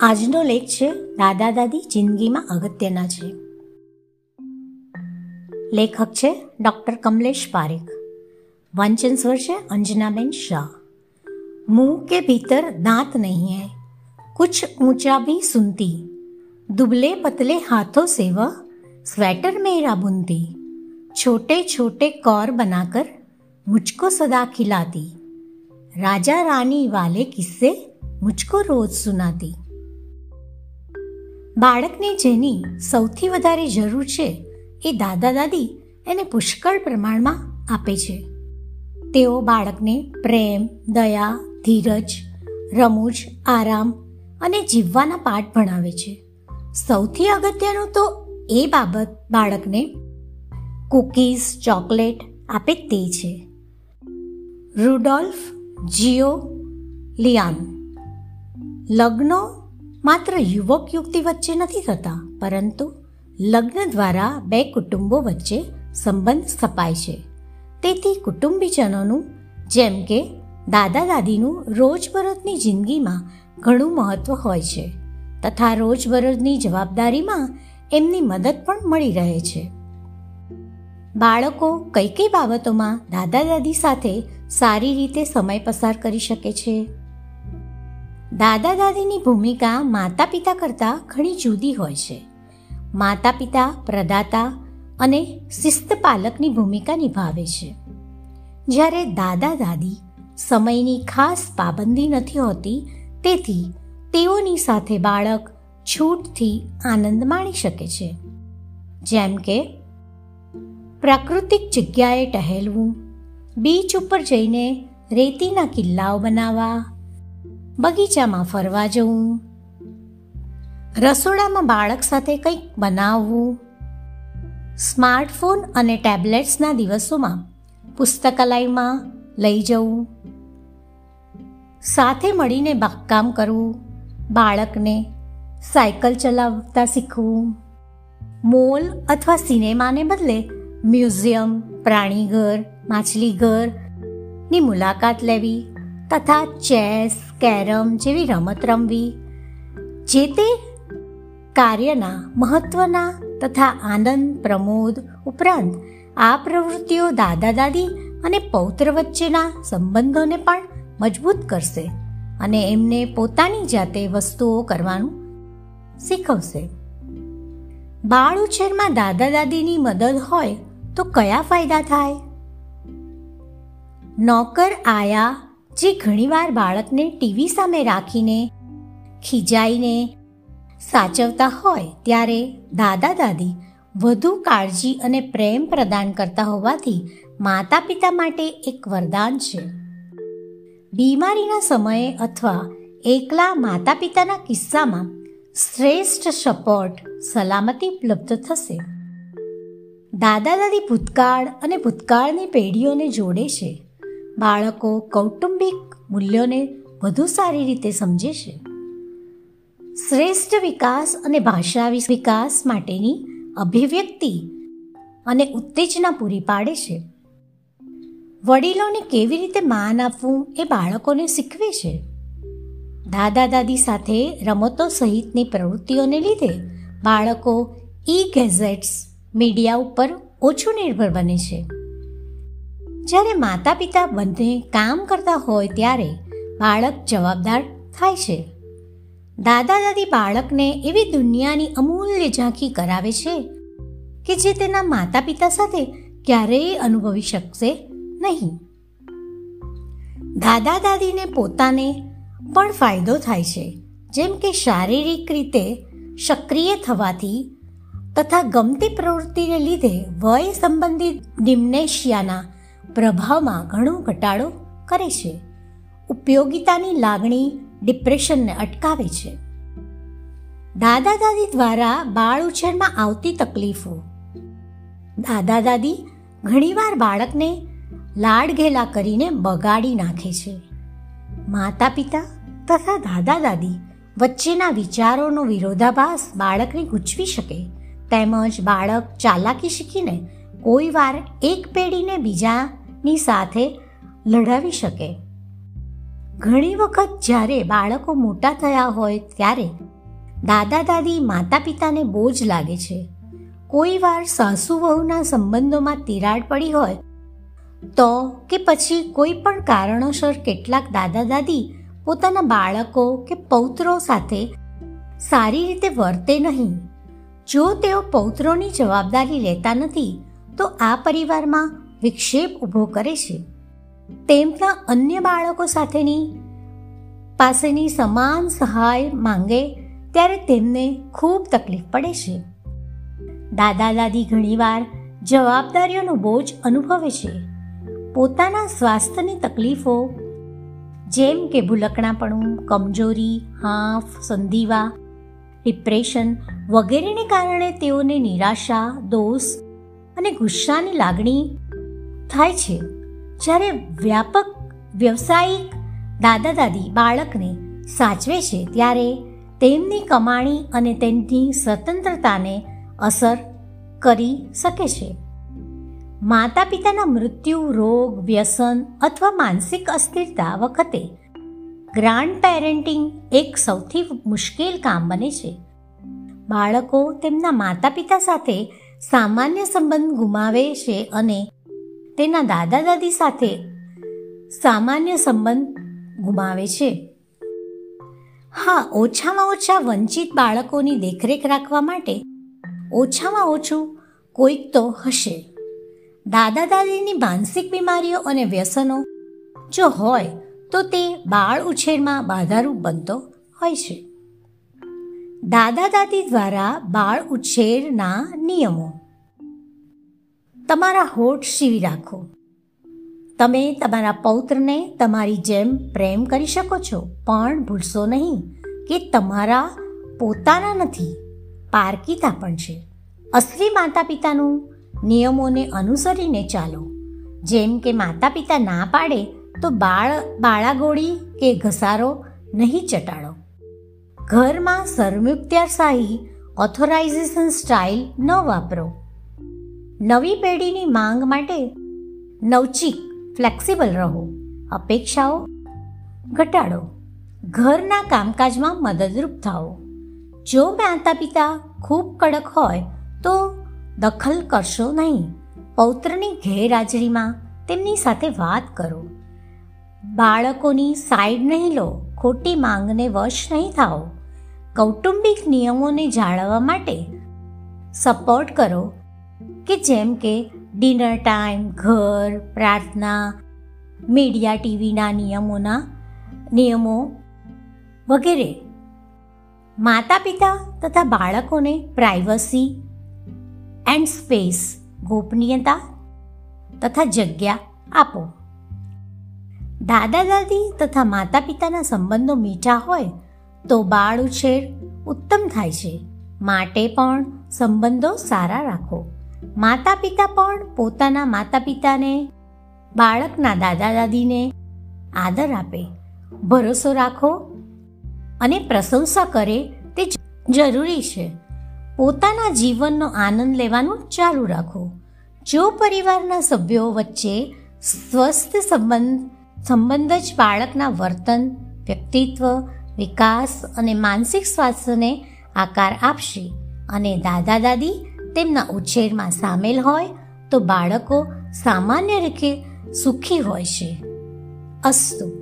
આજનો લેખ છે દાદા દાદી જિંદગીમાં અગત્યના છે લેખક છે ડૉક્ટર કમલેશ પારેખ વાંચન સ્વર છે અંજનાબેન શાહ मुंह के भीतर दांत नहीं है कुछ ऊंचा भी सुनती दुबले पतले हाथों से वह स्वेटर मेरा बुनती छोटे छोटे कौर बनाकर मुझको सदा खिलाती राजा रानी वाले किस्से मुझको रोज सुनाती બાળકને જેની સૌથી વધારે જરૂર છે એ દાદા દાદી એને પુષ્કળ પ્રમાણમાં આપે છે. તેઓ બાળકને પ્રેમ, દયા, ધીરજ, રમૂજ, આરામ અને જીવવાના પાઠ ભણાવે છે. સૌથી અગત્યનું તો એ બાબત બાળકને કૂકીઝ, ચોકલેટ આપે તે છે. રુડોલ્ફ જીઓ લિયાન. લગ્નો માત્ર યુવક યુવતી વચ્ચે નથી થતા, પરંતુ લગ્ન દ્વારા બે કુટુંબો વચ્ચે સંબંધ સ્થપાય છે. તેથી કુટુંબીજનોનું, જેમ કે દાદા દાદીનું રોજબરોજની જિંદગીમાં ઘણું મહત્વ હોય છે, તથા રોજબરોજની જવાબદારીમાં એમની મદદ પણ મળી રહે છે. બાળકો કઈ કઈ બાબતોમાં દાદા દાદી સાથે સારી રીતે સમય પસાર કરી શકે છે? દાદા દાદીની ભૂમિકા માતા પિતા કરતાં ઘણી જુદી હોય છે. માતા પિતા પ્રદાતા અને શિસ્તપાલકની ભૂમિકા નિભાવે છે. જ્યારે દાદા દાદી સમયની ખાસ પાબંદી નથી હોતી, તેથી તેઓની સાથે બાળક છૂટથી આનંદ માણી શકે છે. જેમ કે, પ્રાકૃતિક જગ્યાએ ટહેલવું, બીચ ઉપર જઈને રેતીના કિલ્લાઓ બનાવવા બગીચામાં ફરવા જવું. રસોડામાં બાળક સાથે કંઈક બનાવવું. સ્માર્ટફોન અને ટેબ્લેટ્સના દિવસોમાં પુસ્તકાલયમાં લઈ જવું. સાથે મળીને બાગકામ કરવું. બાળકને સાયકલ ચલાવતા શીખવું. મોલ અથવા સિનેમાને બદલે મ્યુઝિયમ, પ્રાણીઘર માછલીઘરની મુલાકાત લેવી તથા ચેસ કેરમ જેવી રમત રમવી, જે તે કાર્યના મહત્વના તથા આનંદ પ્રમોદ ઉપરાંત આ પ્રવૃત્તિઓ દાદા દાદી અને પૌત્ર વચ્ચેના સંબંધોને પણ મજબૂત કરશે અને એમને પોતાની જાતે વસ્તુઓ કરવાનું શીખવશે. બાળ ઉછેરમાં દાદા દાદીની મદદ હોય તો કયા ફાયદા થાય? નોકર આયા જે ઘણીવાર બાળકને ટીવી સામે રાખીને, ખીજાઈને સાચવતા હોય ત્યારે દાદા દાદી વધુ કાળજી અને પ્રેમ પ્રદાન કરતા હોવાથી માતા પિતા માટે એક વરદાન છે. બીમારીના સમયે અથવા એકલા માતા પિતાના કિસ્સામાં શ્રેષ્ઠ સપોર્ટ, સલામતી ઉપલબ્ધ થશે. દાદા દાદી ભૂતકાળ અને ભૂતકાળની પેઢીઓને જોડે છે. બાળકો કૌટુંબિક મૂલ્યોને વધુ સારી રીતે સમજે છે. શ્રેષ્ઠ વિકાસ અને ભાષા વિકાસ માટેની અભિવ્યક્તિ અને ઉત્તેજના પૂરી પાડે છે. વડીલોને કેવી રીતે માન આપવું એ બાળકોને શીખવે છે. દાદા દાદી સાથે રમતો સહિતની પ્રવૃત્તિઓને લીધે બાળકો ઈ ગેઝેટ્સ મીડિયા ઉપર ઓછું નિર્ભર બને છે. જ્યારે માતા પિતા બંને કામ કરતા હોય ત્યારે બાળક જવાબદાર થાય છે. દાદા દાદી બાળકને એવી દુનિયાની અમૂલ્ય ઝાંખી કરાવે છે કે જે તેના માતા પિતા સાથે ક્યારેય અનુભવી શકશે નહીં. દાદા દાદીને પોતાને પણ ફાયદો થાય છે. જેમ કે શારીરિક રીતે સક્રિય થવાથી તથા ગમતી પ્રવૃત્તિને લીધે વય સંબંધિત ડિમ્નેશિયાના પ્રભાવમાં ઘણો ઘટાડો કરે છે. ઉપયોગિતાની લાગણી ડિપ્રેશનને અટકાવે છે. દાદા દાદી દ્વારા બાળ ઉછેરમાં આવતી તકલીફો. દાદા દાદી ઘણીવાર બાળકને લાડઘેલા કરીને બગાડી નાખે છે. માતા પિતા તથા દાદા દાદી વચ્ચેના વિચારોનો વિરોધાભાસ બાળકને ગૂંચવી શકે. તેમજ બાળક ચાલાકી શીખીને કોઈ વાર એક પેઢીને બીજા ની સાથે લડાવી શકે. ઘણી વખત જ્યારે બાળકો મોટા થયા હોય ત્યારે દાદા દાદી માતા પિતાને બોજ લાગે છે. કોઈ વાર સાસુ વહુના સંબંધોમાં તિરાડ પડી હોય તો કે પછી કોઈ પણ કારણોસર કેટલાક દાદા દાદી પોતાના બાળકો કે પૌત્રો સાથે સારી રીતે વર્તે નહીં. જો તેઓ પૌત્રોની જવાબદારી લેતા નથી, તો આ પરિવારમાં વિક્ષેપ ઊભો કરે છે. તેમના અન્ય બાળકો સાથેની પાસેની સમાન સહાય માંગે ત્યારે તેમને ખૂબ તકલીફ પડે છે. દાદા દાદી ઘણીવાર જવાબદારીઓનો બોજ અનુભવે છે. પોતાના સ્વાસ્થ્યની તકલીફો, જેમ કે ભૂલકણાપણું, કમજોરી, હાંફ, સંધિવા, ડિપ્રેશન વગેરેને કારણે તેઓને નિરાશા, દોષ અને ગુસ્સાની લાગણી થાય છે. જ્યારે વ્યાપક વ્યવસાયિક દાદા દાદી બાળકને સાચવે છે, ત્યારે તેમની કમાણી અને તેમની સ્વતંત્રતાને અસર કરી શકે છે. માતા પિતાના મૃત્યુ, રોગ, વ્યસન અથવા માનસિક અસ્થિરતા વખતે ગ્રાન્ડ પેરેન્ટિંગ એક સૌથી મુશ્કેલ કામ બને છે. બાળકો તેમના માતા પિતા સાથે સામાન્ય સંબંધ ગુમાવે છે અને તેના દાદા દાદી સાથે સામાન્ય સંબંધ ગુમાવે છે. હા, ઓછામાં ઓછા વંચિત બાળકોની દેખરેખ રાખવા માટે ઓછામાં ઓછું કોઈક તો હશે. દાદા દાદીની માનસિક બીમારીઓ અને વ્યસનો જો હોય, તો તે બાળ ઉછેરમાં બાધારૂપ બનતો હોય છે. દાદા દાદી દ્વારા બાળ ઉછેરના નિયમો તમારા હોઠ સીવી રાખો. તમે તમારા પૌત્રને તમારી જેમ પ્રેમ કરી શકો છો, પણ ભૂલશો નહીં કે તમારા પોતાના નથી, પારકીતા પણ છે. અસલી માતા પિતાનું નિયમોને અનુસરીને ચાલો. જેમ કે માતા પિતા ના પાડે, તો બાળ, બાળાગોળી કે ઘસારો નહીં ચટાડો. ઘરમાં સરમુક્ત્યારશાહી ઓથોરાઇઝેશન સ્ટાઇલ ન વાપરો. નવી પેઢીની માંગ માટે નવચીક ફ્લેક્સિબલ રહો. અપેક્ષાઓ? ઘટાડો. ઘરના કામકાજમાં મદદરૂપ થાઓ. જો માતા પિતા ખૂબ કડક હોય, તો દખલ કરશો નહીં. પૌત્રની ગેરહાજરીમાં તેમની સાથે વાત કરો. બાળકોની સાઈડ નહીં લો, ખોટી માંગને વશ નહીં થાઓ. કૌટુંબિક નિયમોને જાળવવા માટે સપોર્ટ કરો. કે જેમ કે ડિનર ટાઈમ, ઘર, પ્રાર્થના, મીડિયા, ટીવીના નિયમોના નિયમો વગેરે. માતા પિતા તથા બાળકોને પ્રાઇવસી એન્ડ સ્પેસ ગોપનીયતા તથા જગ્યા આપો. દાદા દાદી તથા માતા પિતાના સંબંધો મીઠા હોય તો બાળ ઉછેર ઉત્તમ થાય છે. માટે પણ સંબંધો સારા રાખો. માતા પિતા પણ પોતાના માતા પિતાને બાળકના દાદા દાદીને આદર આપે, ભરોસો રાખો અને પ્રશંસા કરે તે જરૂરી છે. પોતાના જીવનનો આનંદ લેવાનું ચાલુ રાખો. જો પરિવારના સભ્યો વચ્ચે સ્વસ્થ સંબંધ સંબંધ જ બાળકના વર્તન, વ્યક્તિત્વ, વિકાસ અને માનસિક સ્વાસ્થ્યને આકાર આપશે અને દાદા દાદી તેમના ઉછેરમાં સામેલ હોય તો બાળકો સામાન્ય રીતે સુખી હોય છે. અસ્તુ.